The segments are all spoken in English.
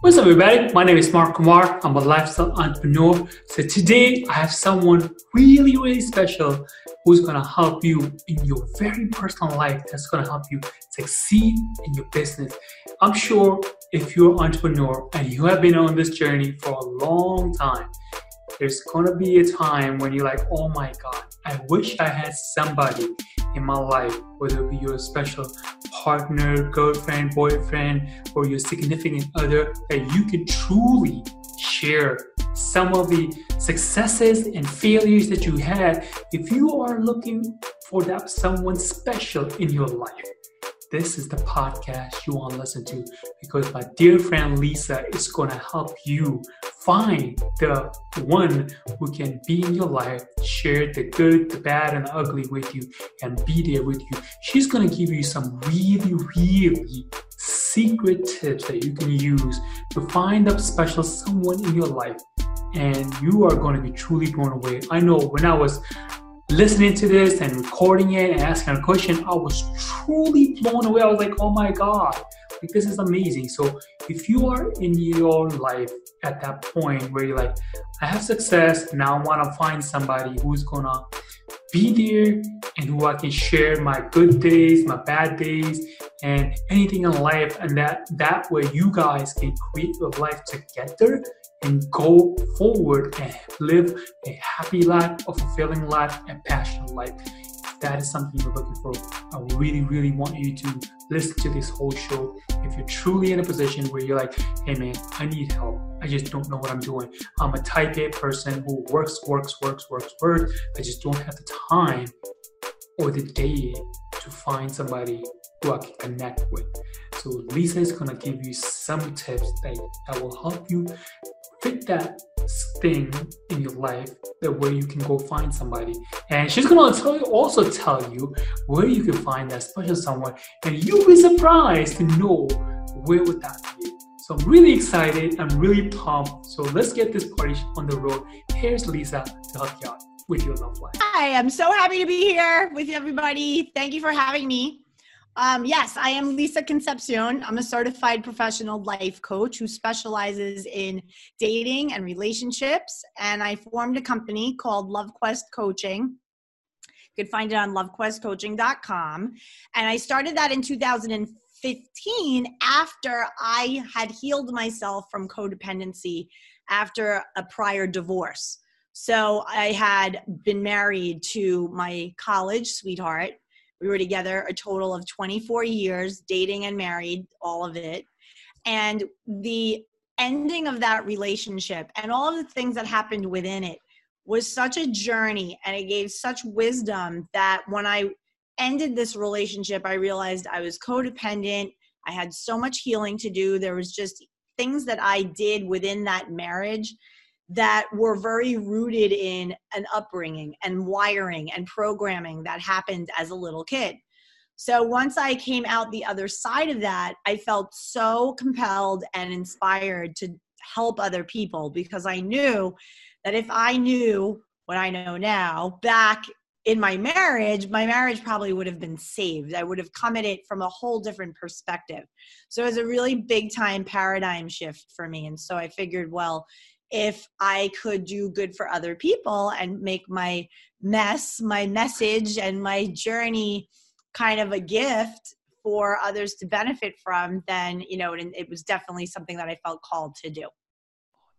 What's up, everybody? My name is Mark Kumar. I'm a lifestyle entrepreneur. So today I have someone really, really special who's gonna help you in your very personal life. That's gonna help you succeed in your business. I'm sure if you're an entrepreneur and you have been on this journey for a long time, there's gonna be a time when you're like, oh my God, I wish I had somebody in my life, whether it be your special partner, girlfriend, boyfriend, or your significant other, that you can truly share some of the successes and failures that you had if you are looking for that someone special in your life this is the podcast you want to listen to because my dear friend Lisa is going to help you find the one who can be in your life, share the good, the bad, and the ugly with you, and be there with you. She's going to give you some really, really secret tips that you can use to find a special someone in your life. And you are going to be truly blown away. I know when I was listening to this and recording it and asking a question, I was truly blown away. I was like, oh my God, like this is amazing. So if you are in your life at that point where you're like, I have success, now I want to find somebody who's gonna be there and who I can share my good days, my bad days, and anything in life, and that that way you guys can create a life together and go forward and live a happy life, a fulfilling life, a passionate life. If that is something you're looking for, I really, really want you to listen to this whole show. If you're truly in a position where you're like, hey man, I need help. I just don't know what I'm doing. I'm a type A person who works, works, works, works, works. I just don't have the time or the day to find somebody who I can connect with. So Lisa is gonna give you some tips that, that will help you fit that thing in your life that where you can go find somebody. And she's gonna tell you also tell you where you can find that special someone, and you'll be surprised to know where would that be. So I'm really excited. I'm really pumped. So let's get this party on the road. Here's Lisa to help you out with your love life. Hi, I'm so happy to be here with everybody. Thank you for having me. Um, yes, I am Lisa Concepcion. I'm a certified professional life coach who specializes in dating and relationships. And I formed a company called LoveQuest Coaching. You could find it on lovequestcoaching.com. And I started that in 2015 after I had healed myself from codependency after a prior divorce. So I had been married to my college sweetheart we were together a total of 24 years, dating and married, all of it. And the ending of that relationship and all of the things that happened within it was such a journey and it gave such wisdom that when I ended this relationship, I realized I was codependent. I had so much healing to do. There was just things that I did within that marriage that were very rooted in an upbringing and wiring and programming that happened as a little kid. So once I came out the other side of that, I felt so compelled and inspired to help other people because I knew that if I knew what I know now back in my marriage, my marriage probably would have been saved. I would have come at it from a whole different perspective. So it was a really big time paradigm shift for me. And so I figured, well, if I could do good for other people and make my mess, my message, and my journey kind of a gift for others to benefit from, then, you know, it, it was definitely something that I felt called to do.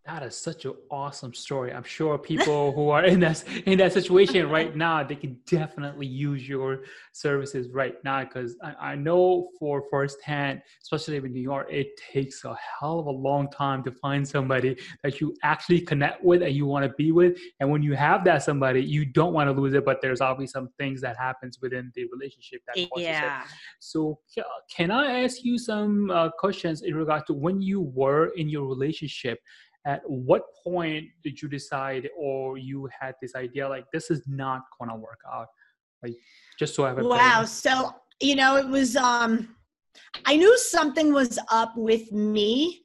That is such an awesome story. I'm sure people who are in that in that situation right now, they can definitely use your services right now because I, I, know for firsthand, especially in New York, it takes a hell of a long time to find somebody that you actually connect with and you want to be with. And when you have that somebody, you don't want to lose it, but there's obviously some things that happens within the relationship that yeah. It. So can I ask you some uh, questions in regard to when you were in your relationship? At what point did you decide or you had this idea like this is not gonna work out like just so i have a wow so you know it was um i knew something was up with me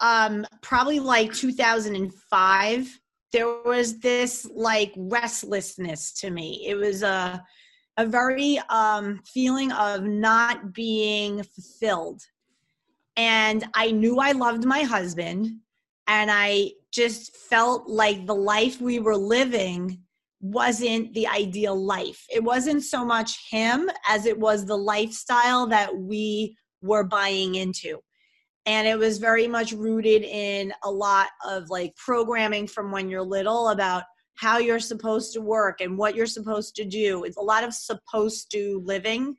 um probably like 2005 there was this like restlessness to me. It was a a very um feeling of not being fulfilled. And I knew I loved my husband. And I just felt like the life we were living wasn't the ideal life. It wasn't so much him as it was the lifestyle that we were buying into. And it was very much rooted in a lot of like programming from when you're little about how you're supposed to work and what you're supposed to do. It's a lot of supposed to living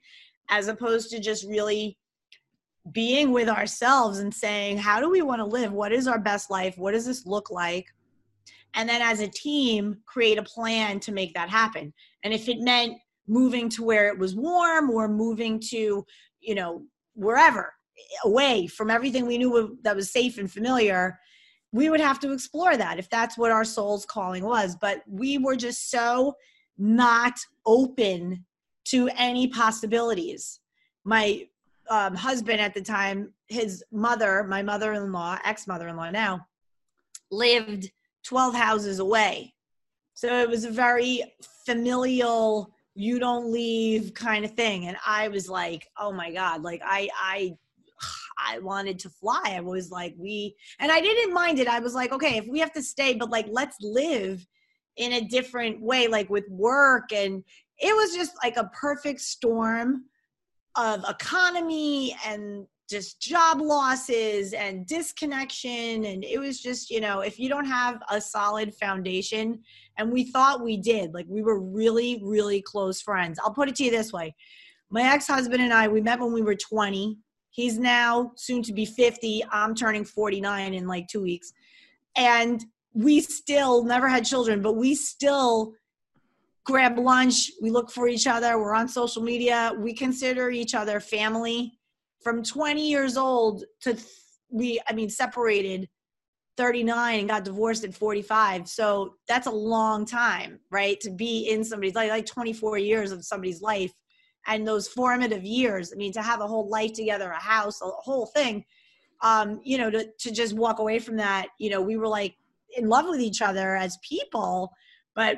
as opposed to just really being with ourselves and saying, how do we want to live? What is our best life? What does this look like? And then as a team, create a plan to make that happen. And if it meant moving to where it was warm or moving to, you know, wherever, away from everything we knew that was safe and familiar, we would have to explore that if that's what our soul's calling was. But we were just so not open to any possibilities. My um, husband at the time, his mother, my mother in law, ex mother in law now, lived 12 houses away. So it was a very familial, you don't leave kind of thing. And I was like, oh my God, like I, I, I wanted to fly. I was like, we, and I didn't mind it. I was like, okay, if we have to stay, but like, let's live in a different way, like with work. And it was just like a perfect storm of economy and just job losses and disconnection. And it was just you know if you don't have a solid foundation and we thought we did like we were really really close friends. I'll put it to you this way. My ex-husband and i we met when we were 20 he's now soon to be 50 i'm turning 49 in like two weeks. And we still never had children but we still grab lunch we look for each other we're on social media we consider each other family. From 20 years old to th- we i mean separated 39 and got divorced at 45 so that's a long time right to be in somebody's life like 24 years of somebody's life and those formative years. I mean to have a whole life together a house a whole thing um you know to, to just walk away from that you know we were like in love with each other as people but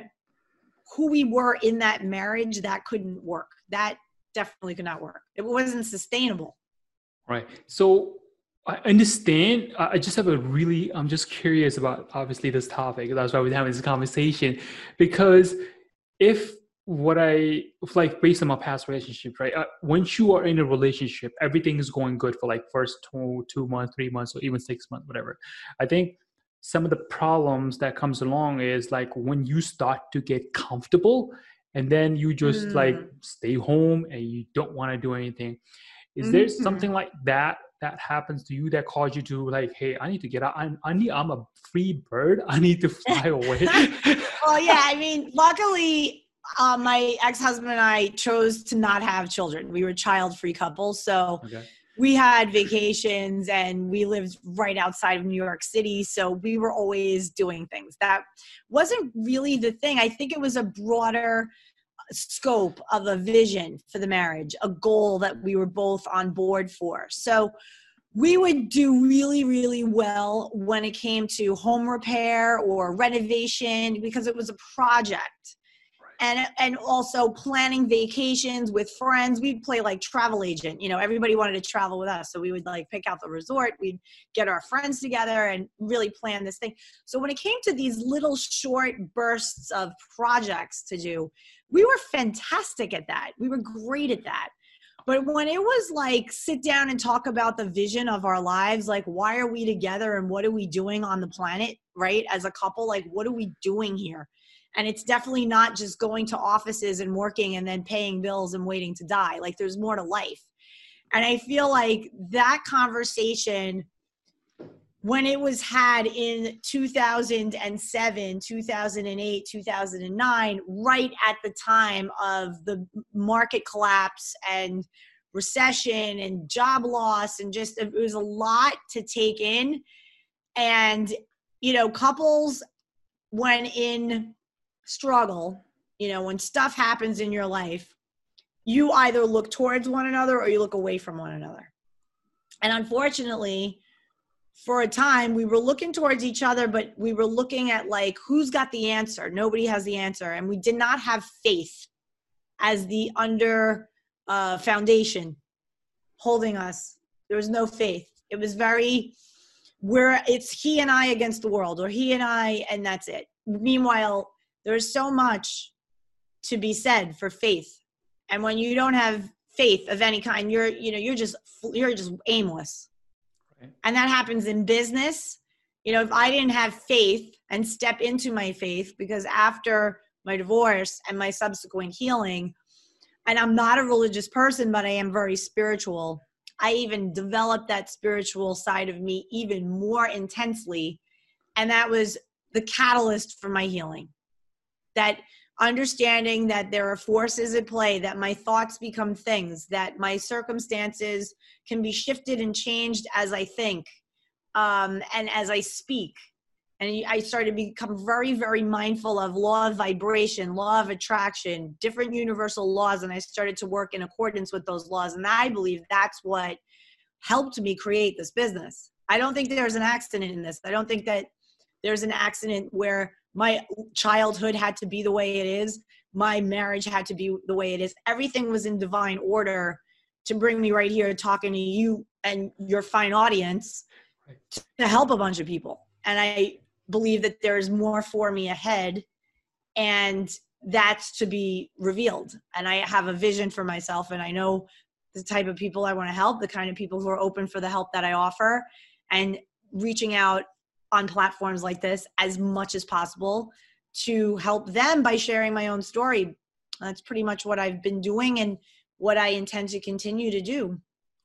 who we were in that marriage that couldn't work that definitely could not work it wasn't sustainable Right. So I understand. I just have a really, I'm just curious about obviously this topic. That's why we're having this conversation. Because if what I, like based on my past relationship, right? Uh, once you are in a relationship, everything is going good for like first two, two months, three months, or even six months, whatever. I think some of the problems that comes along is like when you start to get comfortable and then you just mm. like stay home and you don't want to do anything is there mm-hmm. something like that that happens to you that caused you to like, hey, I need to get out. I'm, I need, I'm a free bird. I need to fly away. well, yeah. I mean, luckily, uh, my ex-husband and I chose to not have children. We were child-free couples, so okay. We had vacations and we lived right outside of New York City. So we were always doing things. That wasn't really the thing. I think it was a broader scope of a vision for the marriage, a goal that we were both on board for. So we would do really, really well when it came to home repair or renovation because it was a project and and also planning vacations with friends. We'd play like travel agent. You know everybody wanted to travel with us. So we would like pick out the resort. We'd get our friends together and really plan this thing. So when it came to these little short bursts of projects to do we were fantastic at that. We were great at that. But when it was like sit down and talk about the vision of our lives like why are we together and what are we doing on the planet right? As a couple like what are we doing here and it's definitely not just going to offices and working and then paying bills and waiting to die. Like there's more to life. And i feel like that conversation when it was had in 2007 2008 2009 right at the time of the market collapse and recession and job loss and just it was a lot to take in. And you know couples when in struggle, you know, when stuff happens in your life, you either look towards one another or you look away from one another. And unfortunately, for a time, we were looking towards each other, but we were looking at like, who's got the answer? Nobody has the answer. And we did not have faith as the under uh, foundation holding us. There was no faith. It was very where it's he and I against the world, or he and I, and that's it. Meanwhile, there's so much to be said for faith. And when you don't have faith of any kind, you're, you know, you're just, you're just aimless. Right. And that happens in business. You know, if I didn't have faith and step into my faith, because after my divorce and my subsequent healing, and I'm not a religious person, but I am very spiritual. I even developed that spiritual side of me even more intensely. And that was the catalyst for my healing. That understanding that there are forces at play, that my thoughts become things, that my circumstances can be shifted and changed as I think um, and as I speak and I started to become very, very mindful of law of vibration, law of attraction, different universal laws, and I started to work in accordance with those laws. And I believe that's what helped me create this business. I don't think there's an accident in this. I don't think that there's an accident where my childhood had to be the way it is, my marriage had to be the way it is. Everything was in divine order to bring me right here talking to you and your fine audience to help a bunch of people. And I believe that there's more for me ahead and that's to be revealed and i have a vision for myself and i know the type of people i want to help the kind of people who are open for the help that i offer and reaching out on platforms like this as much as possible to help them by sharing my own story that's pretty much what i've been doing and what i intend to continue to do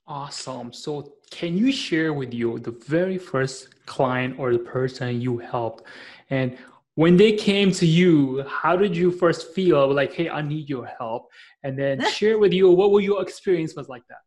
Awesome. So, can you share with you the very first client or the person you helped? And when they came to you, how did you first feel like, hey, I need your help? And then share with you what were your experience was like that?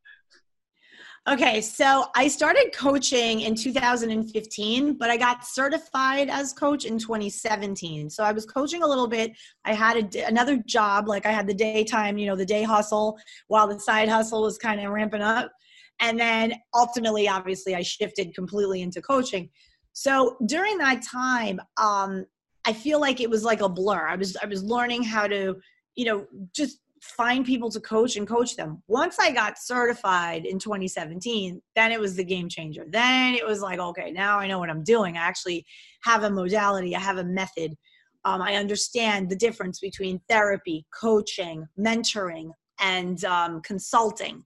Okay, so I started coaching in 2015, but I got certified as coach in 2017. So I was coaching a little bit. I had a, another job, like I had the daytime, you know, the day hustle, while the side hustle was kind of ramping up. And then ultimately, obviously, I shifted completely into coaching. So during that time, um, I feel like it was like a blur. I was I was learning how to, you know, just find people to coach and coach them. Once I got certified in 2017, then it was the game changer. Then it was like, okay, now I know what I'm doing. I actually have a modality, I have a method. Um, I understand the difference between therapy, coaching, mentoring, and um, consulting.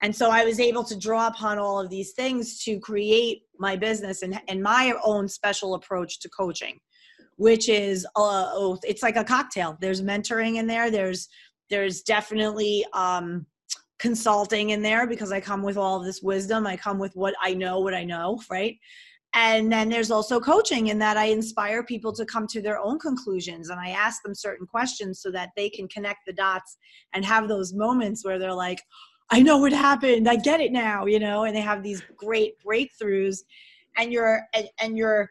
And so I was able to draw upon all of these things to create my business and, and my own special approach to coaching, which is uh, oh, it's like a cocktail. There's mentoring in there. There's there's definitely um, consulting in there because I come with all this wisdom. I come with what I know, what I know, right? And then there's also coaching in that I inspire people to come to their own conclusions and I ask them certain questions so that they can connect the dots and have those moments where they're like, I know what happened. I get it now, you know, and they have these great breakthroughs and you're and, and you're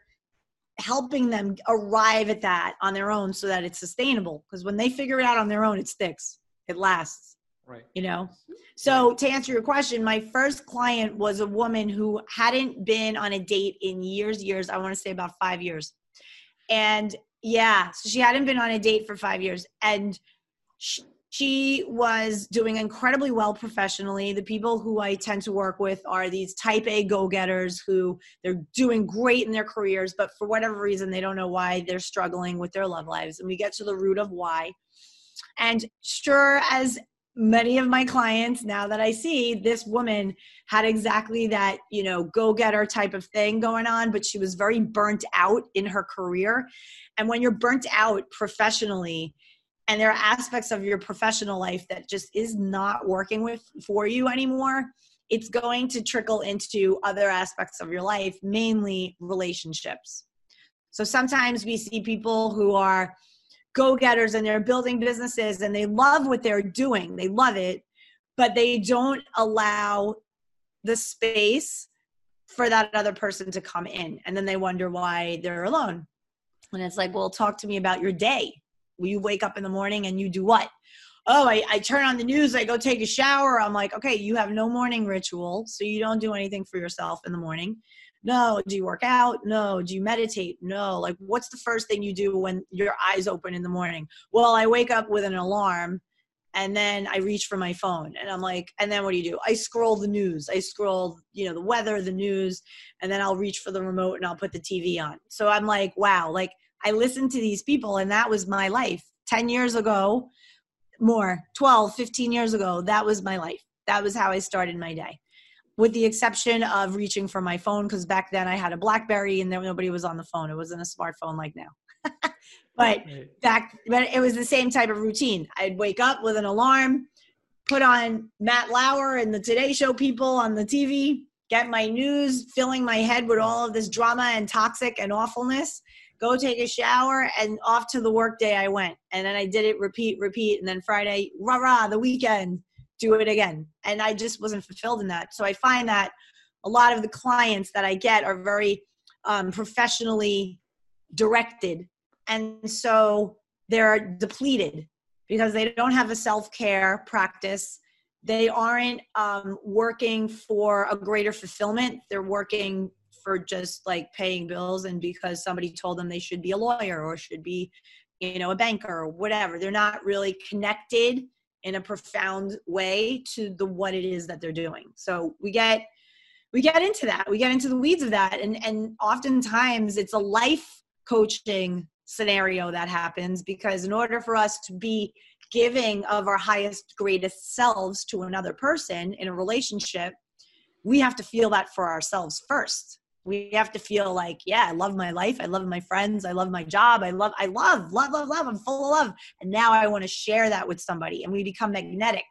helping them arrive at that on their own so that it's sustainable because when they figure it out on their own it sticks. It lasts. Right. You know. So to answer your question, my first client was a woman who hadn't been on a date in years years. I want to say about 5 years. And yeah, so she hadn't been on a date for 5 years and she, she was doing incredibly well professionally. The people who I tend to work with are these type A go getters who they're doing great in their careers, but for whatever reason, they don't know why they're struggling with their love lives. And we get to the root of why. And sure, as many of my clients now that I see, this woman had exactly that, you know, go getter type of thing going on, but she was very burnt out in her career. And when you're burnt out professionally, and there are aspects of your professional life that just is not working with for you anymore it's going to trickle into other aspects of your life mainly relationships. So sometimes we see people who are go-getters and they're building businesses and they love what they're doing they love it but they don't allow the space for that other person to come in and then they wonder why they're alone. And it's like well talk to me about your day you wake up in the morning and you do what? Oh, I, I turn on the news, I go take a shower. I'm like, okay, you have no morning ritual, so you don't do anything for yourself in the morning. No. Do you work out? No. Do you meditate? No. Like, what's the first thing you do when your eyes open in the morning? Well, I wake up with an alarm and then I reach for my phone and I'm like, and then what do you do? I scroll the news. I scroll, you know, the weather, the news, and then I'll reach for the remote and I'll put the TV on. So I'm like, wow, like I listened to these people and that was my life. 10 years ago, more, 12, 15 years ago, that was my life. That was how I started my day. With the exception of reaching for my phone, because back then I had a Blackberry and there nobody was on the phone. It wasn't a smartphone like now. but back but it was the same type of routine i'd wake up with an alarm put on matt lauer and the today show people on the tv get my news filling my head with all of this drama and toxic and awfulness go take a shower and off to the work day i went. And then i did it repeat repeat and then friday rah rah the weekend do it again. And i just wasn't fulfilled in that. So i find that a lot of the clients that i get are very um, professionally directed. And so they're depleted because they don't have a self-care practice. They aren't um, working for a greater fulfillment. They're working for just like paying bills and because somebody told them they should be a lawyer or should be you know a banker or whatever. They're not really connected in a profound way to the what it is that they're doing. So we get we get into that. We get into the weeds of that. And and oftentimes it's a life coaching scenario that happens because in order for us to be giving of our highest greatest selves to another person in a relationship we have to feel that for ourselves first we have to feel like yeah i love my life i love my friends i love my job i love i love love love love i'm full of love. And now i want to share that with somebody and we become magnetic.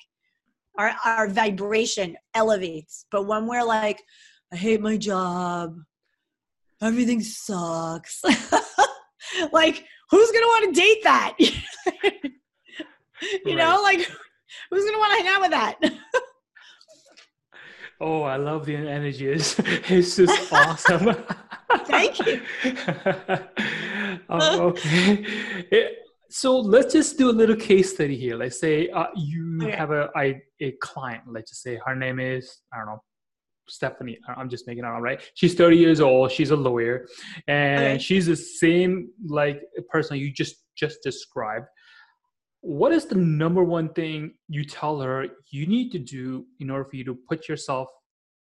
Our our vibration elevates but when we're like i hate my job. Everything sucks. Like who's gonna want to date that? You right. know like who's gonna want to hang out with that oh i love the energy it's, it's just awesome thank you oh, okay it, so let's just do a little case study here let's say uh, you okay. have a, a, a client let's just say her name is i don't know Stephanie. I'm just making it up, right? She's 30 years old. She's a lawyer, and okay. she's the same like person you just just described. What is the number one thing you tell her you need to do in order for you to put yourself,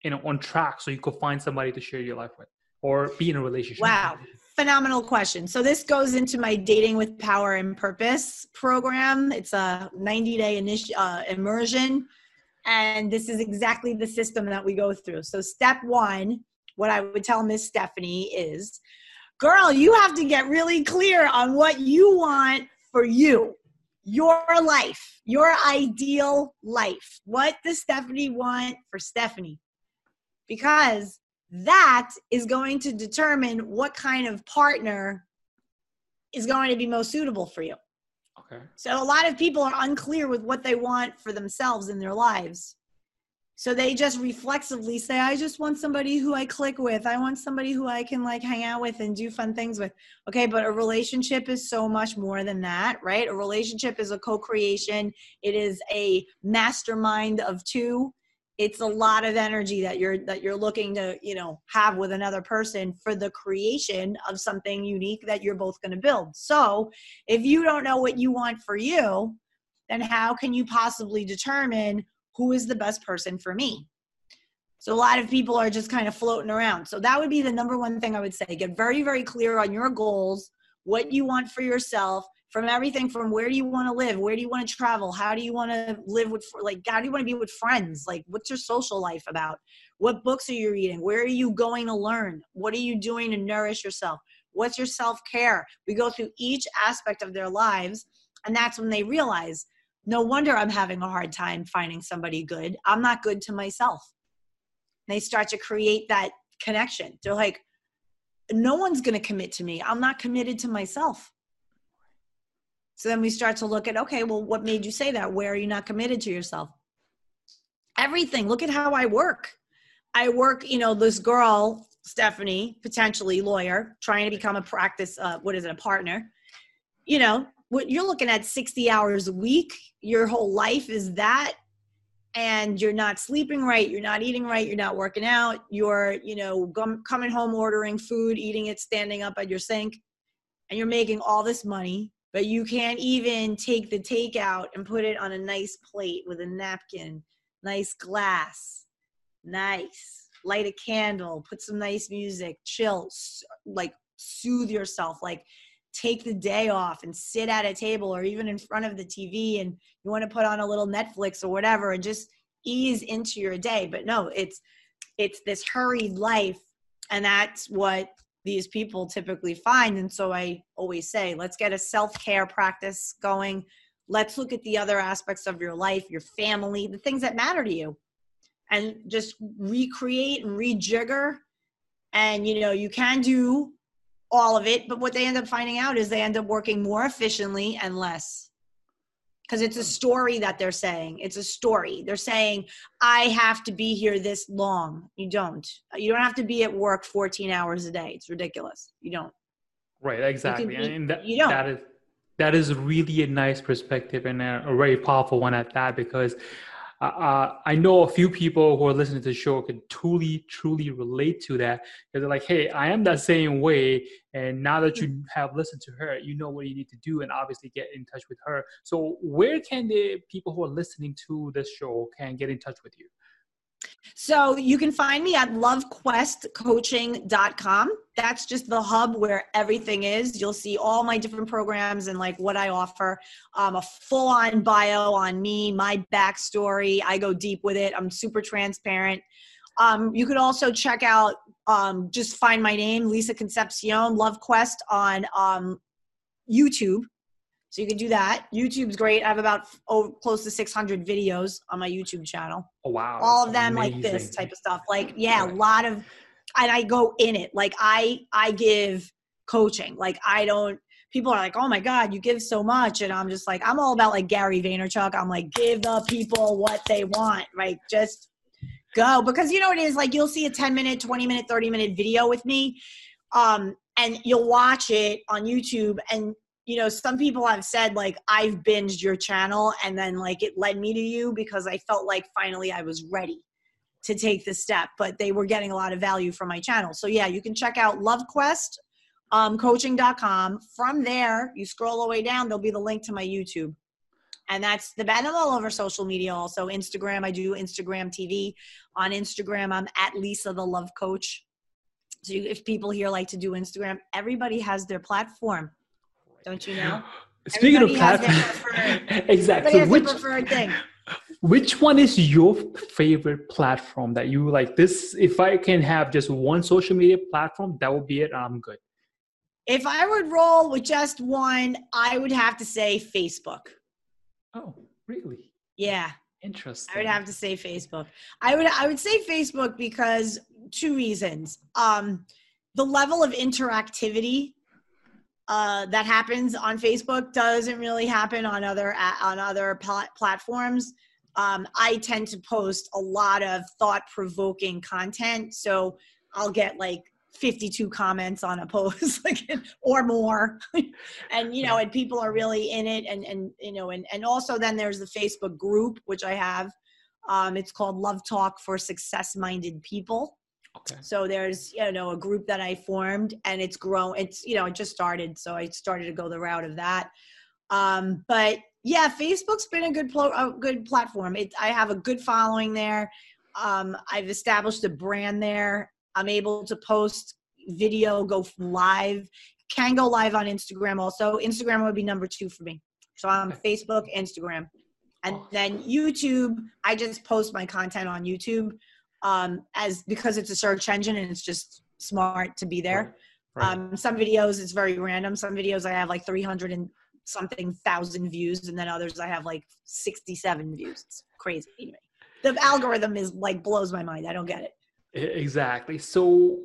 you know, on track so you could find somebody to share your life with or be in a relationship? Wow, phenomenal question. So this goes into my dating with power and purpose program. It's a 90 day initi- uh, immersion and this is exactly the system that we go through. So, step one, what I would tell Miss Stephanie is girl, you have to get really clear on what you want for you, your life, your ideal life. What does Stephanie want for Stephanie? Because that is going to determine what kind of partner is going to be most suitable for you. Okay. So a lot of people are unclear with what they want for themselves in their lives. So they just reflexively say, I just want somebody who I click with. I want somebody who I can like hang out with and do fun things with. Okay, but a relationship is so much more than that, right? A relationship is a co creation, it is a mastermind of two it's a lot of energy that you're that you're looking to you know have with another person for the creation of something unique that you're both going to build so if you don't know what you want for you then how can you possibly determine who is the best person for me? So a lot of people are just kind of floating around. So that would be the number one thing i would say. Get very very clear on your goals what you want for yourself from everything from where do you want to live where do you want to travel how do you want to live with like how do you want to be with friends? Like what's your social life about? What books are you reading? Where are you going to learn? What are you doing to nourish yourself? What's your self-care? We go through each aspect of their lives and that's when they realize no wonder i'm having a hard time finding somebody good i'm not good to myself they start to create that connection they're like no one's going to commit to me i'm not committed to myself so then we start to look at, okay, well, what made you say that? Where are you not committed to yourself? Everything. Look at how I work. I work, you know, this girl, Stephanie, potentially lawyer, trying to become a practice, uh, what is it, a partner. You know, what you're looking at 60 hours a week, your whole life is that and you're not sleeping right you're not eating right you're not working out you're you know coming home ordering food eating it standing up at your sink and you're making all this money but you can't even take the takeout and put it on a nice plate with a napkin, nice glass, nice. Light a candle, put some nice music, chill, like soothe yourself, like take the day off and sit at a table or even in front of the TV and you want to put on a little Netflix or whatever and just ease into your day. But no, it's it's this hurried life and that's what these people typically find and so I always say, let's get a self-care practice going. Let's look at the other aspects of your life, your family, the things that matter to you. And just recreate and rejigger and you know, you can do all of it but what they end up finding out is they end up working more efficiently and less. Because it's a hmm. story that they're saying. It's a story. They're saying i have to be here this long. You don't. You don't have to be at work 14 hours a day. It's ridiculous. You don't. Right exactly. be, and that, you don't. that is that is really a nice perspective and a, a very powerful one at that because uh, I know a few people who are listening to the show can truly, truly relate to that. Because they're like, hey, I am that same way. And now that you have listened to her, you know what you need to do and obviously get in touch with her. So where can the people who are listening to this show can get in touch with you? So you can find me at lovequestcoaching.com. That's just the hub where everything is. You'll see all my different programs and like what I offer. Um, a full on bio on me, my backstory. I go deep with it. I'm super transparent. Um, you could also check out, um, just find my name, Lisa Concepcion, Love Quest on um, YouTube. So you can do that. YouTube's great. I have about oh, close to 600 videos on my YouTube channel. Oh, wow. All of them amazing. like this type of stuff. Like, yeah, right. a lot of, and I go in it. Like I, I give coaching. Like I don't, people are like, oh my God, you give so much. And I'm just like, I'm all about like Gary Vaynerchuk. I'm like, give the people what they want. Right. Just go. Because you know it is like you'll see a 10 minute, 20 minute, 30 minute video with me. Um, and you'll watch it on YouTube and you know, some people have said like I've binged your channel and then like it led me to you because I felt like finally I was ready to take the step, but they were getting a lot of value from my channel. So yeah, you can check out LoveQuest um, coaching.com. From there, you scroll all the way down, there'll be the link to my YouTube. And that's the band. I'm all over social media also. Instagram, I do Instagram TV. On Instagram, I'm at Lisa the Love Coach. So if people here like to do Instagram, everybody has their platform don't you know? Speaking Everybody of platform, exactly. which, preferred thing. Which one is your favorite platform that you like? This, if I can have just one social media platform, that would be it. I'm good. If I would roll with just one, I would have to say Facebook. Oh, really? Yeah. Interesting. I would have to say Facebook. I would I would say Facebook because two reasons. Um, the level of interactivity uh, that happens on Facebook doesn't really happen on other on other pl- platforms. Um, I tend to post a lot of thought provoking content, so I'll get like 52 comments on a post like or more. And you know and people are really in it and and you know and and also then there's the facebook group which i have. Um, it's called love talk for success minded people Okay. So there's you know a group that I formed and it's grown. It's you know it just started, so I started to go the route of that. Um, but yeah, Facebook's been a good pl- a good platform. It, I have a good following there. Um, I've established a brand there. I'm able to post video, go live, can go live on Instagram also. Instagram would be number two for me. So I'm Facebook, Instagram. And then YouTube, I just post my content on YouTube um, as because it's a search engine and it's just smart to be there. Right. Right. Um, some videos it's very random. Some videos I have like 300 and something thousand views, and then others I have like 67 views. It's crazy. The algorithm is like blows my mind. I don't get it. Exactly. So,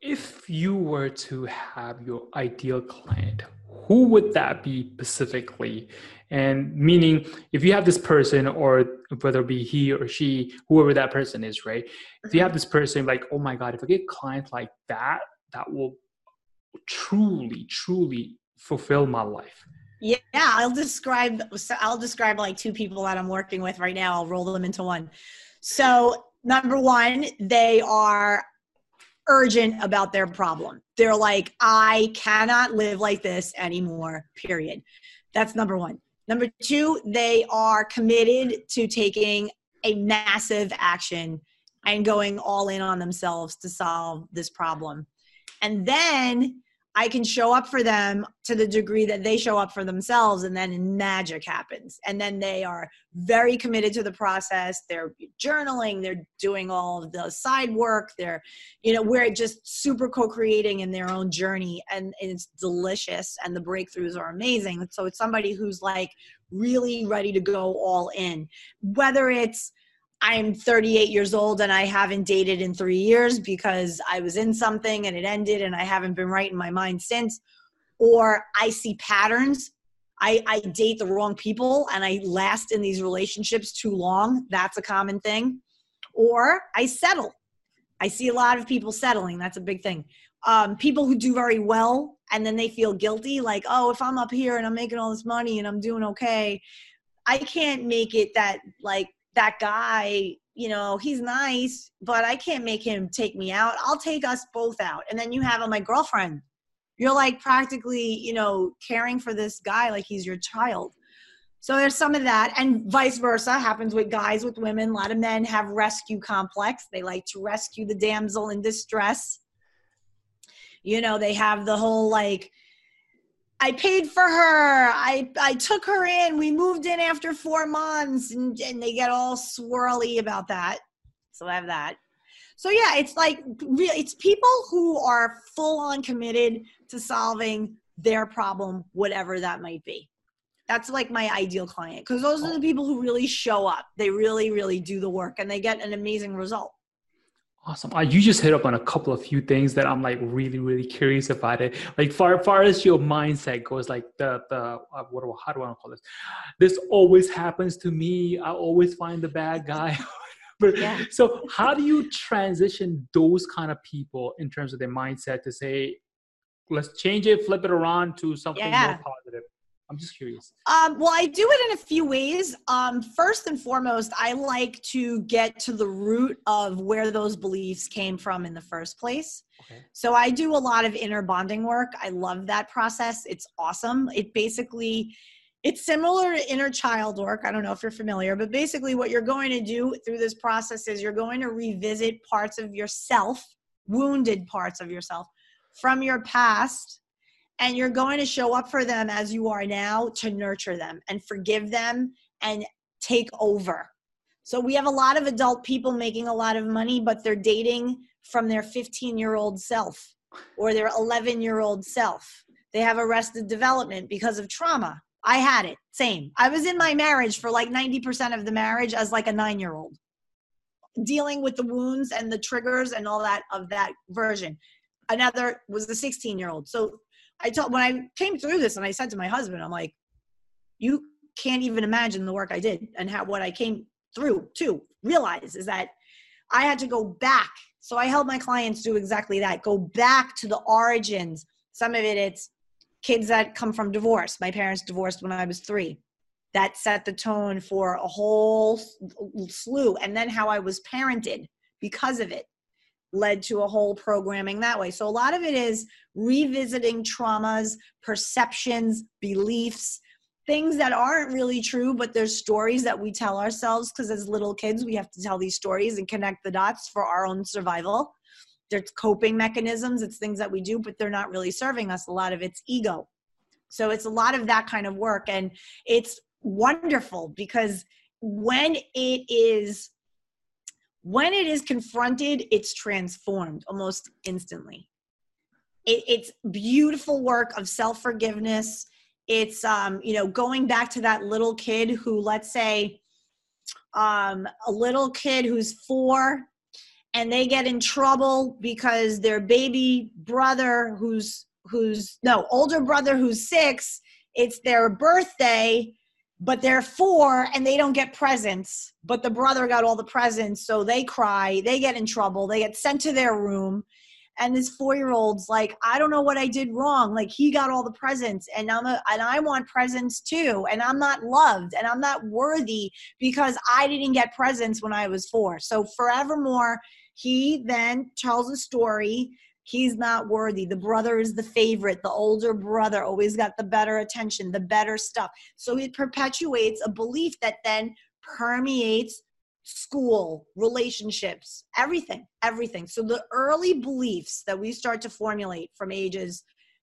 if you were to have your ideal client, who would that be specifically? And meaning, if you have this person, or whether it be he or she, whoever that person is, right? If you mm-hmm. have this person, like, oh my God, if I get clients like that, that will truly, truly fulfill my life. Yeah, I'll describe. I'll describe like two people that I'm working with right now. I'll roll them into one. So number one, they are urgent about their problem. They're like, I cannot live like this anymore, period. That's number one. Number two, they are committed to taking a massive action and going all in on themselves to solve this problem. And then I can show up for them to the degree that they show up for themselves, and then magic happens. And then they are very committed to the process. They're journaling, they're doing all of the side work, they're, you know, we're just super co creating in their own journey, and it's delicious, and the breakthroughs are amazing. So it's somebody who's like really ready to go all in, whether it's I'm 38 years old and I haven't dated in three years because I was in something and it ended and I haven't been right in my mind since. Or I see patterns. I, I date the wrong people and I last in these relationships too long. That's a common thing. Or I settle. I see a lot of people settling. That's a big thing. Um, people who do very well and then they feel guilty, like, oh, if I'm up here and I'm making all this money and I'm doing okay, I can't make it that like that guy you know he's nice but i can't make him take me out. I'll take us both out. And then you have uh, my girlfriend. You're like practically you know caring for this guy like he's your child. So there's some of that and vice versa happens with guys with women. A lot of men have rescue complex. They like to rescue the damsel in distress. You know they have the whole like I paid for her. I I took her in. We moved in after four months, and, and they get all swirly about that. So I have that. So yeah, it's like. It's people who are full on committed to solving their problem, whatever that might be. That's like my ideal client because those are the oh. people who really show up. They really, really do the work, and they get an amazing result. Awesome. Uh, you just hit up on a couple of few things that I'm like really, really curious about it. Like far, far as your mindset goes, like the the uh, what do, how do I want to call this? This always happens to me. I always find the bad guy. yeah. so how do you transition those kind of people in terms of their mindset to say, let's change it, flip it around to something yeah. more positive? I'm just curious. Um, well, I do it in a few ways. Um, first and foremost, I like to get to the root of where those beliefs came from in the first place. Okay. So I do a lot of inner bonding work. I love that process. It's awesome. It basically it's similar to inner child work. I don't know if you're familiar, but basically what you're going to do through this process is you're going to revisit parts of yourself, wounded parts of yourself from your past and you're going to show up for them as you are now to nurture them and forgive them and take over. So we have a lot of adult people making a lot of money, but they're dating from their 15 year old self or their 11 year old self. They have arrested development because of trauma. I had it, same. I was in my marriage for like 90% of the marriage as like a nine year old, dealing with the wounds and the triggers and all that of that version. Another was the 16 year old. So I told when I came through this and I said to my husband, I'm like, you can't even imagine the work I did and how what I came through to realize is that I had to go back. So I help my clients do exactly that. Go back to the origins. Some of it it's kids that come from divorce. My parents divorced when I was three. That set the tone for a whole slew. And then how I was parented because of it led to a whole programming that way. So a lot of it is revisiting traumas, perceptions, beliefs, things that aren't really true, but there's stories that we tell ourselves because as little kids, we have to tell these stories and connect the dots for our own survival. There's coping mechanisms, it's things that we do, but they're not really serving us. A lot of it's ego. So it's a lot of that kind of work. And it's wonderful because when it is when it is confronted it's transformed almost instantly. It, it's beautiful work of self-forgiveness. It's um you know going back to that little kid who let's say um a little kid who's four and they get in trouble because their baby brother who's who's no older brother who's six it's their birthday but they're four and they don't get presents but the brother got all the presents so they cry they get in trouble they get sent to their room. And this four year old's like i don't know what i did wrong. Like he got all the presents and i'm a, and i want presents too and i'm not loved and i'm not worthy because i didn't get presents when i was four. So forevermore he then tells a story he's not worthy the brother is the favorite the older brother always got the better attention the better stuff so it perpetuates a belief that then permeates school, relationships, everything, everything. So the early beliefs that we start to formulate from ages,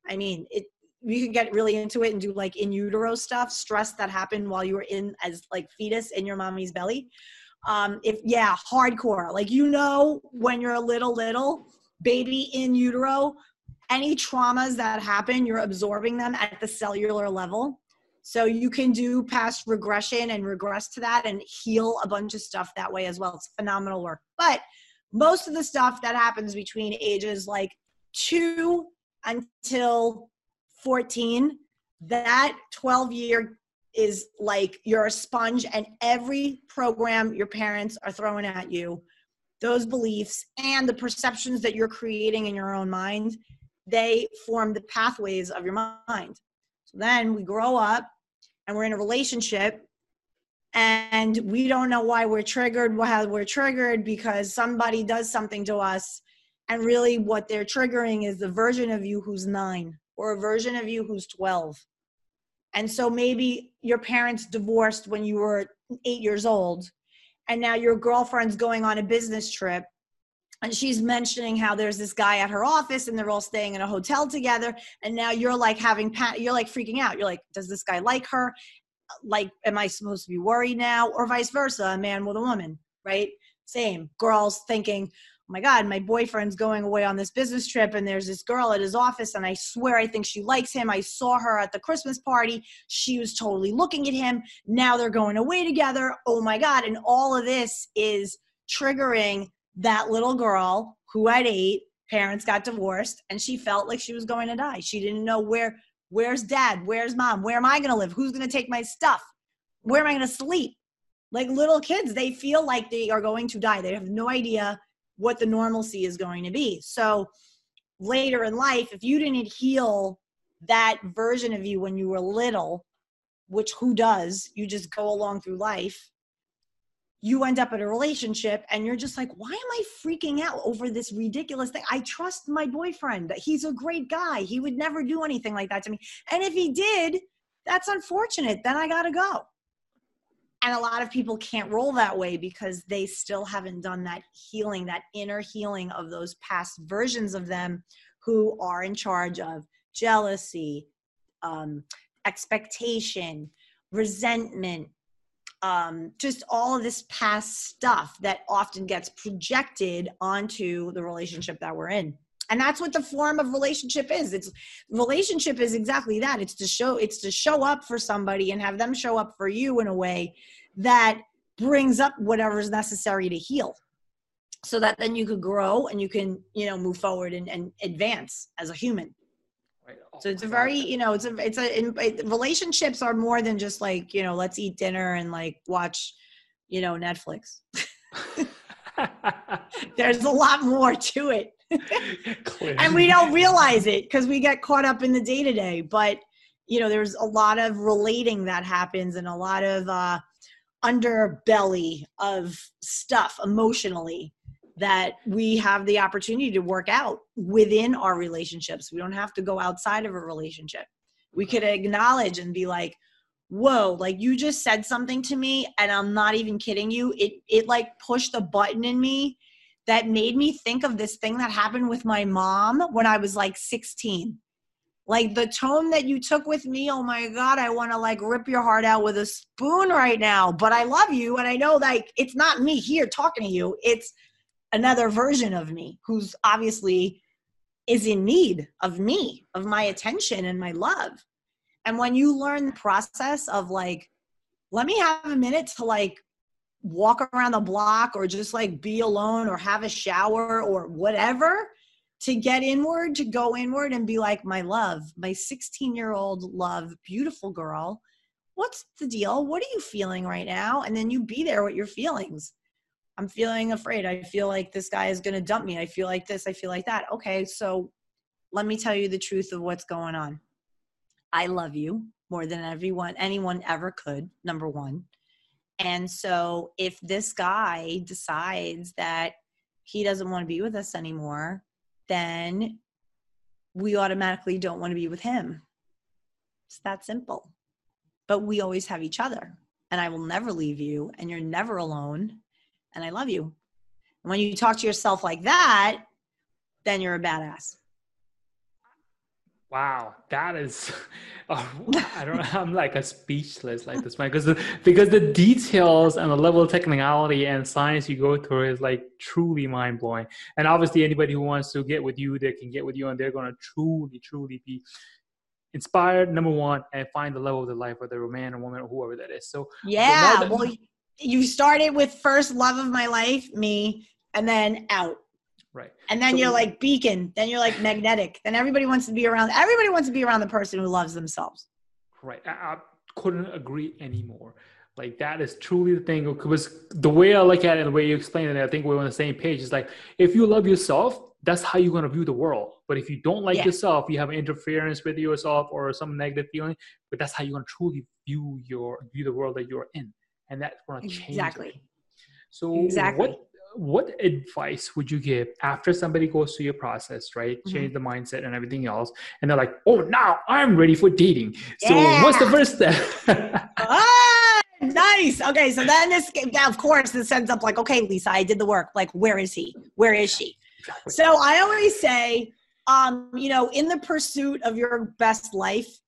I mean, it we can get really into it and do like in utero stuff, stress that happened while you were in as like fetus in your mommy's belly. Um, if yeah, hardcore. Like you know when you're a little little baby in utero, any traumas that happen, you're absorbing them at the cellular level. So you can do past regression and regress to that and heal a bunch of stuff that way as well. It's phenomenal work. But most of the stuff that happens between ages like two until 14, that 12 year is like you're a sponge and every program your parents are throwing at you those beliefs and the perceptions that you're creating in your own mind they form the pathways of your mind so then we grow up and we're in a relationship and we don't know why we're triggered, why we're triggered because somebody does something to us. And really, what they're triggering is the version of you who's nine or a version of you who's 12. And so maybe your parents divorced when you were eight years old, and now your girlfriend's going on a business trip and she's mentioning how there's this guy at her office and they're all staying in a hotel together and now you're like having pat you're like freaking out. You're like does this guy like her? Like am i supposed to be worried now? Or vice versa a man with a woman right? Same. Girls thinking my god my boyfriend's going away on this business trip and there's this girl at his office and i swear i think she likes him. I saw her at the christmas party. She was totally looking at him. Now they're going away together. Oh my god. And all of this is triggering that little girl who at eight parents got divorced and she felt like she was going to die. She didn't know where where's dad? Where's mom? Where am i going to live? Who's going to take my stuff? Where am i going to sleep? Like little kids they feel like they are going to die. They have no idea what the normalcy is going to be so later in life if you didn't heal that version of you when you were little which who does you just go along through life you end up in a relationship and you're just like, why am I freaking out over this ridiculous thing? I trust my boyfriend. He's a great guy. He would never do anything like that to me. And if he did, that's unfortunate. Then I got to go. And a lot of people can't roll that way because they still haven't done that healing, that inner healing of those past versions of them who are in charge of jealousy, um, expectation, resentment, um, just all of this past stuff that often gets projected onto the relationship that we're in and that's what the form of relationship is it's relationship is exactly that it's to show it's to show up for somebody and have them show up for you in a way that brings up whatever is necessary to heal so that then you could grow and you can you know move forward and, and advance as a human Right. Oh so it's a very, you know, it's a, it's a, it, relationships are more than just like, you know, let's eat dinner and like watch, you know, Netflix. There's a lot more to it. and we don't realize it because we get caught up in the day to day. But, you know, there's a lot of relating that happens and a lot of uh, underbelly of stuff emotionally that we have the opportunity to work out within our relationships. We don't have to go outside of a relationship. We could acknowledge and be like, whoa, like you just said something to me and I'm not even kidding you. It it like pushed a button in me that made me think of this thing that happened with my mom when I was like 16. Like the tone that you took with me, oh my God, I want to like rip your heart out with a spoon right now. But I love you. And I know like it's not me here talking to you. It's another version of me who's obviously is in need of me, of my attention and my love. And when you learn the process of like, let me have a minute to like walk around the block or just like be alone or have a shower or whatever to get inward, to go inward and be like, my love, my 16 year old love, beautiful girl, what's the deal? What are you feeling right now? And then you be there with your feelings I'm feeling afraid. I feel like this guy is going to dump me. I feel like this. I feel like that. Okay, so let me tell you the truth of what's going on. I love you more than everyone anyone ever could. Number 1. And so if this guy decides that he doesn't want to be with us anymore, then we automatically don't want to be with him. It's that simple. But we always have each other. And I will never leave you, and you're never alone and I love you. And when you talk to yourself like that, then you're a badass. Wow, that is, oh, I don't. I'm like a speechless like this man because the, because the details and the level of technicality and science you go through is like truly mind blowing. And obviously, anybody who wants to get with you, they can get with you, and they're gonna truly, truly be inspired. Number one, and find the level of their life, whether a man or woman or whoever that is. So yeah, well, you started with first love of my life, me, and then out. Right. And then so, you're like beacon. Then you're like magnetic. Then everybody wants to be around. Everybody wants to be around the person who loves themselves. Right. I, I couldn't agree anymore. Like that is truly the thing. Because the way I look at it, and the way you explain it, I think we're on the same page. Is like if you love yourself, that's how you're gonna view the world. But if you don't like yeah. yourself, you have interference with yourself or some negative feeling. But that's how you're gonna truly view your view the world that you're in and that's going to change exactly it. so exactly. what what advice would you give after somebody goes through your process right? Mm-hmm. change the mindset and everything else and they're like oh now i'm ready for dating. So yeah. what's the first step? Ah, nice. Okay so then this of course this ends up like okay lisa i did the work. Like where is he? Where is she? Exactly. so i always say um you know in the pursuit of your best life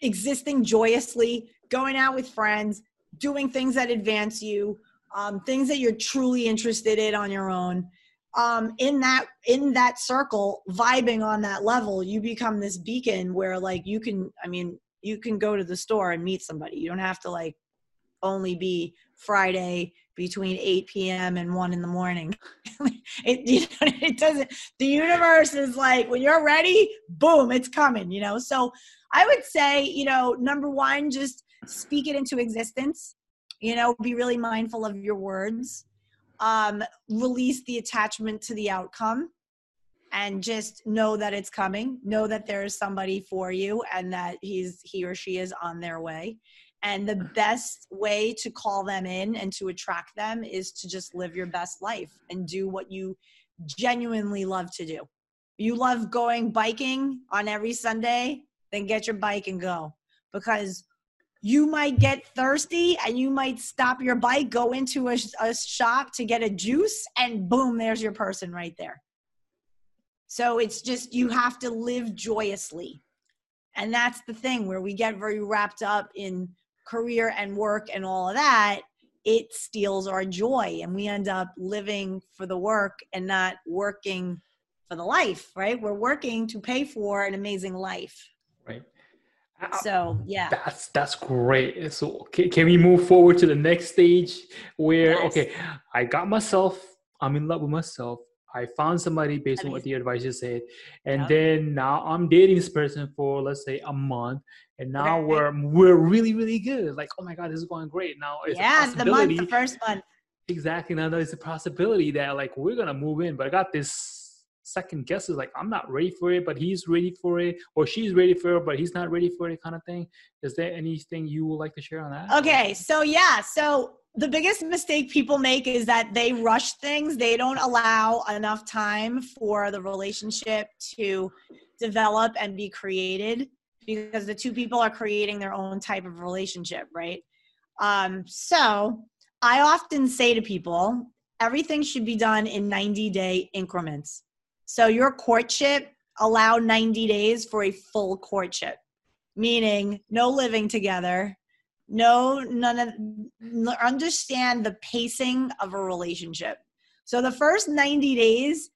existing joyously going out with friends doing things that advance you, um, things that you're truly interested in on your own. Um, in that in that circle, vibing on that level, you become this beacon where like you can. I mean, you can go to the store and meet somebody. You don't have to like only be Friday between 8 p.m. and 1 in the morning. it, you know, it doesn't, the universe is like, when you're ready, boom, it's coming, you know? So I would say, you know, number one, just speak it into existence you know be really mindful of your words. Um, release the attachment to the outcome and just know that it's coming. Know that there is somebody for you and that he's he or she is on their way. And the best way to call them in and to attract them is to just live your best life and do what you genuinely love to do. You love going biking on every sunday then get your bike and go. Because you might get thirsty and you might stop your bike, go into a, a, shop to get a juice, and boom, there's your person right there. So it's just, you have to live joyously. And that's the thing where we get very wrapped up in career and work and all of that. It steals our joy, and we end up living for the work and not working for the life, right? We're working to pay for an amazing life. So yeah, that's that's great. So can, can we move forward to the next stage where yes. okay, I got myself, I'm in love with myself. I found somebody based on what the advice you said, and yep. then now I'm dating this person for let's say a month, and now okay. we're we're really really good. Like oh my god, this is going great. Now it's yeah, the month, the first month. Exactly. Now there's a possibility that like we're gonna move in, but I got this second guesses like i'm not ready for it but he's ready for it or she's ready for it but he's not ready for it kind of thing. Is there anything you would like to share on that? Okay so yeah so the biggest mistake people make is that they rush things. They don't allow enough time for the relationship to develop and be created because the two people are creating their own type of relationship right? Um, so i often say to people everything should be done in 90 day increments so your courtship allow 90 days for a full courtship, meaning no living together, no none of understand the pacing of a relationship. So the first 90 days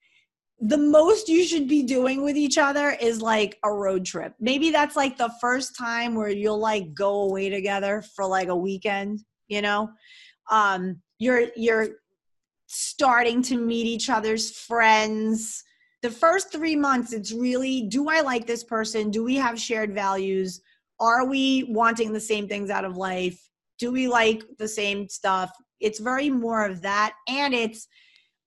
the most you should be doing with each other is like a road trip. Maybe that's like the first time where you'll like go away together for like a weekend, you know? Um you're you're starting to meet each other's friends the first three months, it's really do I like this person? Do we have shared values? Are we wanting the same things out of life? do we like the same stuff it's very more of that and it's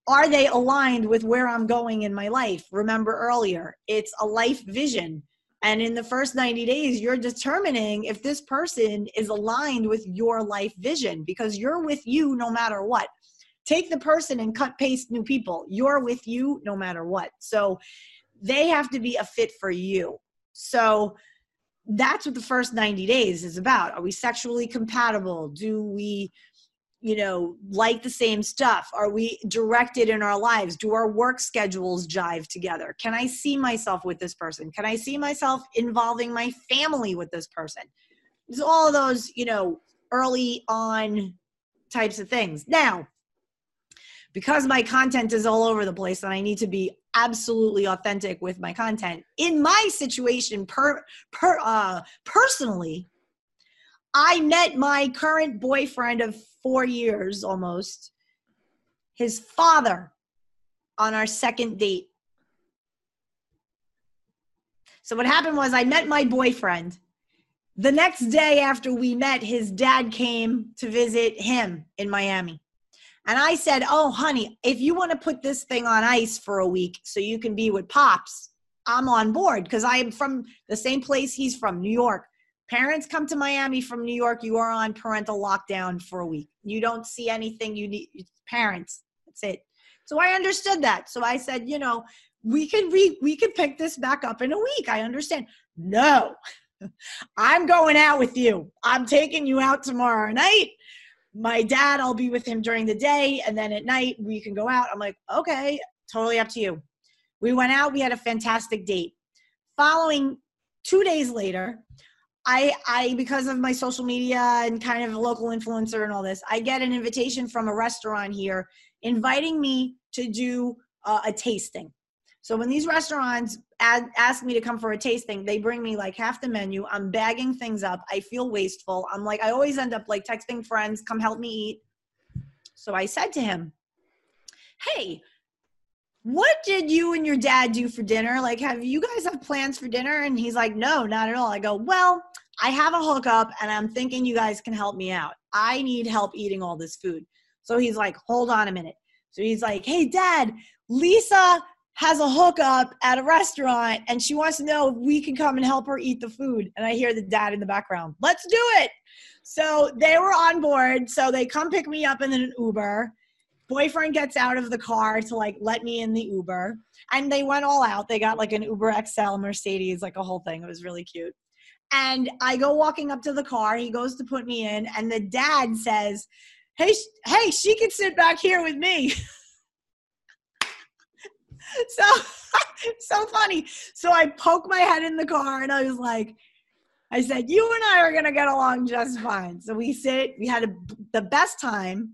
are they aligned with where i'm going in my life remember earlier it's a life vision and in the first 90 days you're determining if this person is aligned with your life vision because you're with you no matter what take the person and cut paste new people. You're with you no matter what. So they have to be a fit for you. So that's what the first 90 days is about. Are we sexually compatible? Do we you know like the same stuff? Are we directed in our lives? Do our work schedules jive together? Can i see myself with this person? Can i see myself involving my family with this person? It's all those you know early on types of things. Now because my content is all over the place and I need to be absolutely authentic with my content. In my situation, per, per uh, personally, I met my current boyfriend of four years almost, his father, on our second date. So what happened was I met my boyfriend. The next day after we met, his dad came to visit him in Miami. And I said, Oh, honey, if you want to put this thing on ice for a week so you can be with Pops, I'm on board because I am from the same place he's from, New York. Parents come to Miami from New York, you are on parental lockdown for a week. You don't see anything you need, parents. That's it. So I understood that. So I said, you know, we can re- we can pick this back up in a week. I understand. No. I'm going out with you. I'm taking you out tomorrow night my dad, I'll be with him during the day, and then at night we can go out. I'm like, okay, totally up to you. We went out, we had a fantastic date. Following two days later, I, I because of my social media and kind of a local influencer and all this, I get an invitation from a restaurant here inviting me to do uh, a tasting. So when these restaurants ask me to come for a tasting, they bring me like half the menu. I'm bagging things up. I feel wasteful. I'm like, I always end up like texting friends, come help me eat. So I said to him, Hey, what did you and your dad do for dinner? Like, have you guys have plans for dinner? And he's like, No, not at all. I go, Well, I have a hookup and I'm thinking you guys can help me out. I need help eating all this food. So he's like, Hold on a minute. So he's like, Hey, dad, Lisa has a hookup at a restaurant and she wants to know if we can come and help her eat the food. And I hear the dad in the background, let's do it. So they were on board. So they come pick me up in an Uber. Boyfriend gets out of the car to like let me in the Uber. And they went all out. They got like an Uber XL Mercedes, like a whole thing. It was really cute. And I go walking up to the car. He goes to put me in. And the dad says, Hey, hey, she can sit back here with me. so so funny. So I poke my head in the car and I was like, I said, you and I are to get along just fine. So we sit, we had a, the best time,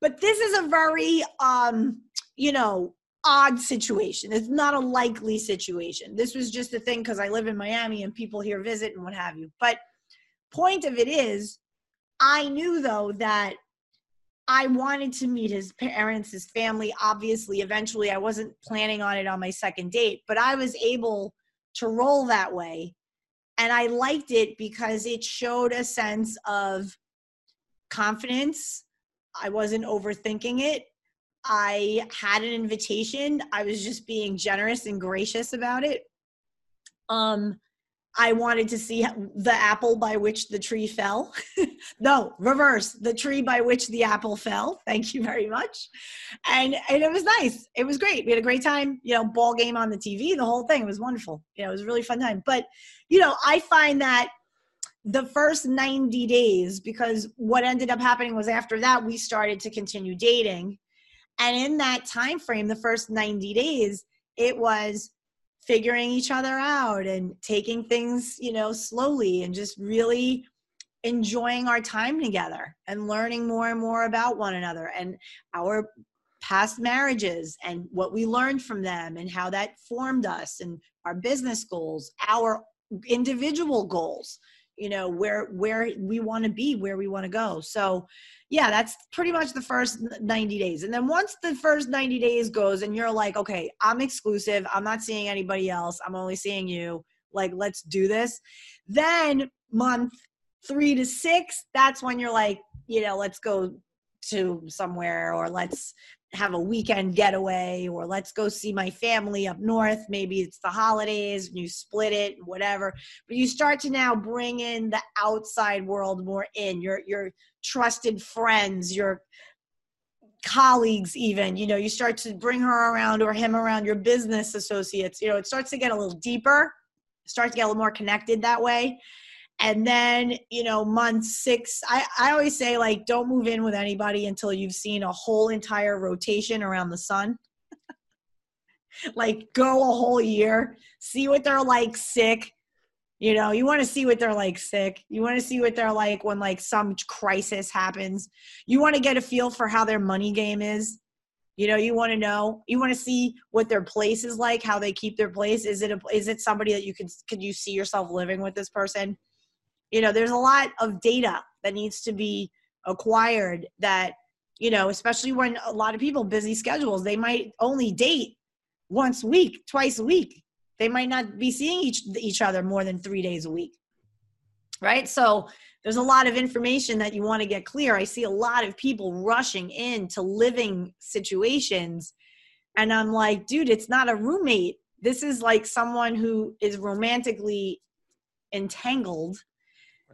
but this is a very, um, you know, odd situation. It's not a likely situation. This was just a thing because I live in Miami and people here visit and what have you. But point of it is, I knew though that I wanted to meet his parents, his family. Obviously, eventually, I wasn't planning on it on my second date, but I was able to roll that way. And I liked it because it showed a sense of confidence. I wasn't overthinking it. I had an invitation. I was just being generous and gracious about it. Um, I wanted to see the apple by which the tree fell. no, reverse, the tree by which the apple fell. Thank you very much. And and it was nice. It was great. We had a great time, you know, ball game on the TV, the whole thing. It was wonderful. You know, it was a really fun time. But, you know, I find that the first 90 days because what ended up happening was after that we started to continue dating. And in that time frame, the first 90 days, it was figuring each other out and taking things, you know, slowly and just really enjoying our time together and learning more and more about one another and our past marriages and what we learned from them and how that formed us and our business goals, our individual goals, you know, where where we want to be, where we want to go. So yeah, that's pretty much the first 90 days. And then once the first 90 days goes and you're like, okay, I'm exclusive, I'm not seeing anybody else, I'm only seeing you, like, let's do this. Then month three to six, that's when you're like, you know, let's go to somewhere or let's have a weekend getaway or let's go see my family up north. Maybe it's the holidays and you split it whatever. But you start to now bring in the outside world more in your your trusted friends your colleagues even. You know you start to bring her around or him around your business associates. You know it starts to get a little deeper start to get a little more connected that way and then you know month six I, I always say like don't move in with anybody until you've seen a whole entire rotation around the sun. Like go a whole year see what they're like sick. You know you want to see what they're like sick. You want to see what they're like when like some crisis happens. You want to get a feel for how their money game is. You know you want to know. You want to see what their place is like how they keep their place. Is it a, is it somebody that you could could you see yourself living with this person you know there's a lot of data that needs to be acquired that you know especially when a lot of people busy schedules they might only date once a week twice a week. They might not be seeing each each other more than 3 days a week right? So there's a lot of information that you want to get clear. I see a lot of people rushing into living situations and i'm like dude it's not a roommate. This is like someone who is romantically entangled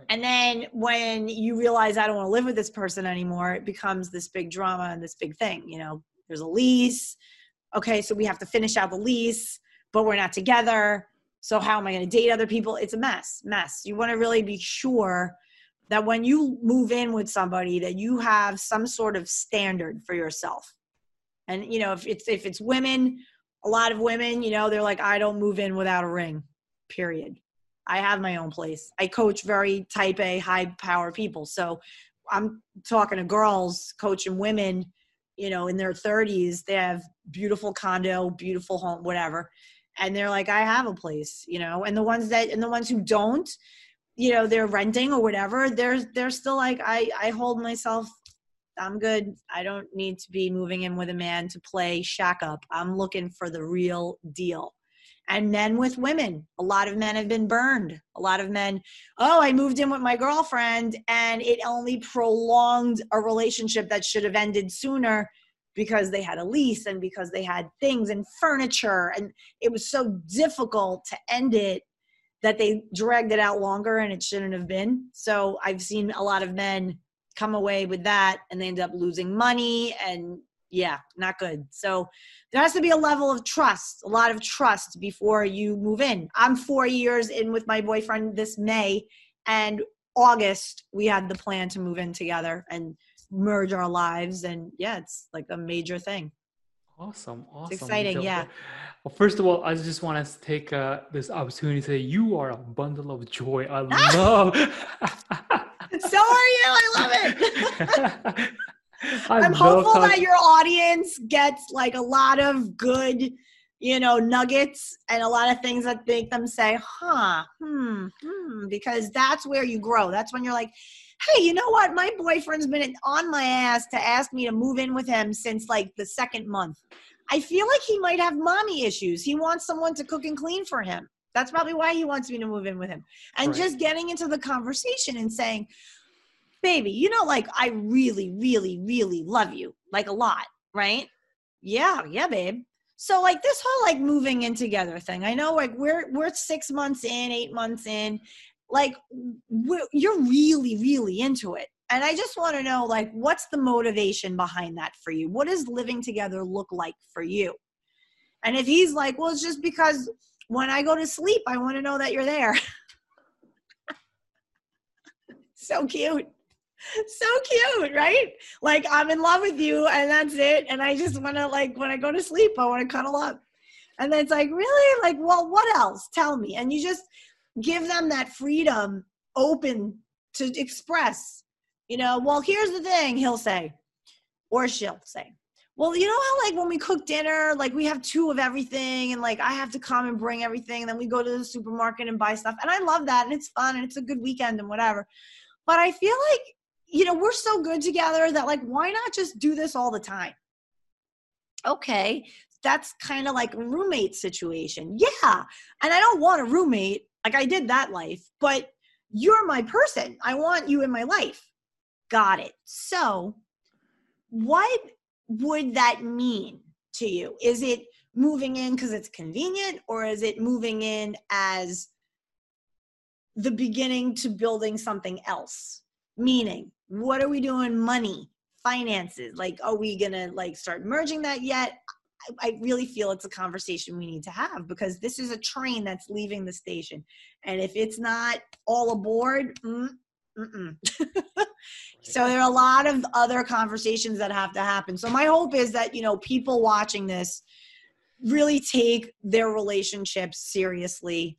and then when you realize I don't want to live with this person anymore, it becomes this big drama and this big thing. You know, there's a lease. Okay, so we have to finish out the lease, but we're not together. So how am I going to date other people? It's a mess, mess. You want to really be sure that when you move in with somebody that you have some sort of standard for yourself. And you know, if it's if it's women, a lot of women, you know, they're like I don't move in without a ring. Period I have my own place. I coach very type A, high power people. So I'm talking to girls coaching women, you know, in their 30s. They have beautiful condo, beautiful home, whatever. And they're like, I have a place, you know. And the ones that, and the ones who don't, you know, they're renting or whatever. They're they're still like, I I hold myself. I'm good. I don't need to be moving in with a man to play shack up. I'm looking for the real deal and men with women. A lot of men have been burned. A lot of men, oh, I moved in with my girlfriend and it only prolonged a relationship that should have ended sooner because they had a lease and because they had things and furniture. And it was so difficult to end it that they dragged it out longer and it shouldn't have been. So I've seen a lot of men come away with that and they end up losing money and yeah, not good. So there has to be a level of trust, a lot of trust before you move in. I'm four years in with my boyfriend this May, and August we had the plan to move in together and merge our lives. And yeah, it's like a major thing. Awesome, awesome. It's exciting, yeah. Well, first of all, I just want to take uh, this opportunity to say you are a bundle of joy. I love. so are you. I love it. I'm hopeful that your audience gets like a lot of good, you know, nuggets and a lot of things that make them say, huh, hmm, hmm, because that's where you grow. That's when you're like, hey, you know what? My boyfriend's been on my ass to ask me to move in with him since like the second month. I feel like he might have mommy issues. He wants someone to cook and clean for him. That's probably why he wants me to move in with him. And right. just getting into the conversation and saying, baby, you know, like I really, really, really love you, like a lot, right? Yeah, yeah, babe. So like this whole like moving in together thing, I know like we're we're six months in, eight months in, like you're really, really into it. And I just want to know like what's the motivation behind that for you? What does living together look like for you? And if he's like, well, it's just because when I go to sleep, I want to know that you're there. so cute so cute, right? Like I'm in love with you and that's it. And I just want to like when I go to sleep, I want to cuddle up. And then it's like, really? Like, well, what else? Tell me. And you just give them that freedom open to express. You know, well, here's the thing, he'll say, or she'll say. Well, you know how like when we cook dinner, like we have two of everything and like I have to come and bring everything and then we go to the supermarket and buy stuff. And I love that and it's fun and it's a good weekend and whatever. But I feel like you know, we're so good together that like, why not just do this all the time? Okay, that's kind of like roommate situation. Yeah. And I don't want a roommate. Like I did that life, but you're my person. I want you in my life. Got it. So, what would that mean to you? Is it moving in because it's convenient, or is it moving in as the beginning to building something else? Meaning, what are we doing? Money, finances. Like, are we gonna like start merging that yet? I really feel it's a conversation we need to have because this is a train that's leaving the station. And if it's not all aboard, mm, so there are a lot of other conversations that have to happen. So my hope is that, you know, people watching this really take their relationships seriously.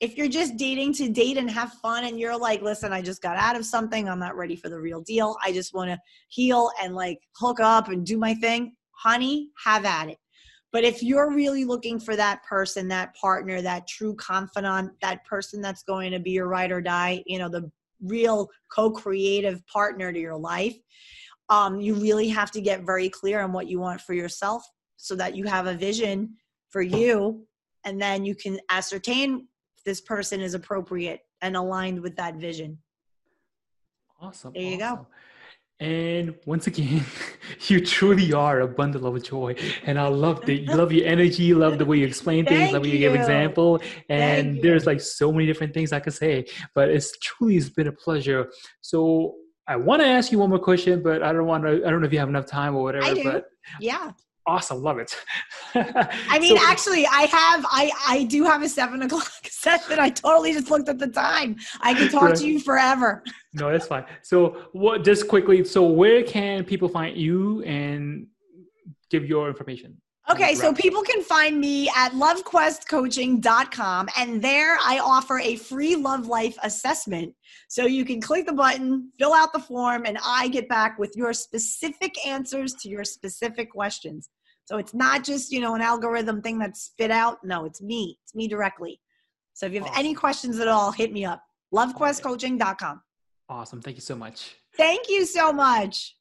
If you're just dating to date and have fun and you're like, listen, I just got out of something, I'm not ready for the real deal. I just want to heal and like hook up and do my thing honey, have at it. But if you're really looking for that person, that partner, that true confidant, that person that's going to be your ride or die, you know, the real co-creative partner to your life, um, you really have to get very clear on what you want for yourself so that you have a vision for you and then you can ascertain this person is appropriate and aligned with that vision. Awesome. There you awesome. go. And once again, you truly are a bundle of joy. And I love the love your energy, love the way you explain things, love the way you give example. And Thank there's you. like so many different things I could say. But it's truly it's been a pleasure. So I want to ask you one more question, but I don't want to. I don't know if you have enough time or whatever. I do. But Yeah. Awesome, love it. I mean, So- actually, I have, I, I do have a seven o'clock session. I totally just looked at the time. I could talk Right. to you forever. no, that's fine. So what? Just quickly. So where can people find you and give your information? Okay, so people can find me at lovequestcoaching.com, and there I offer a free love life assessment. So you can click the button, fill out the form, and I get back with your specific answers to your specific questions. So it's not just, you know, an algorithm thing that's spit out. No, it's me. It's me directly. So if you have any questions at all, hit me up. lovequestcoaching.com. Awesome. Thank you so much. Thank you so much.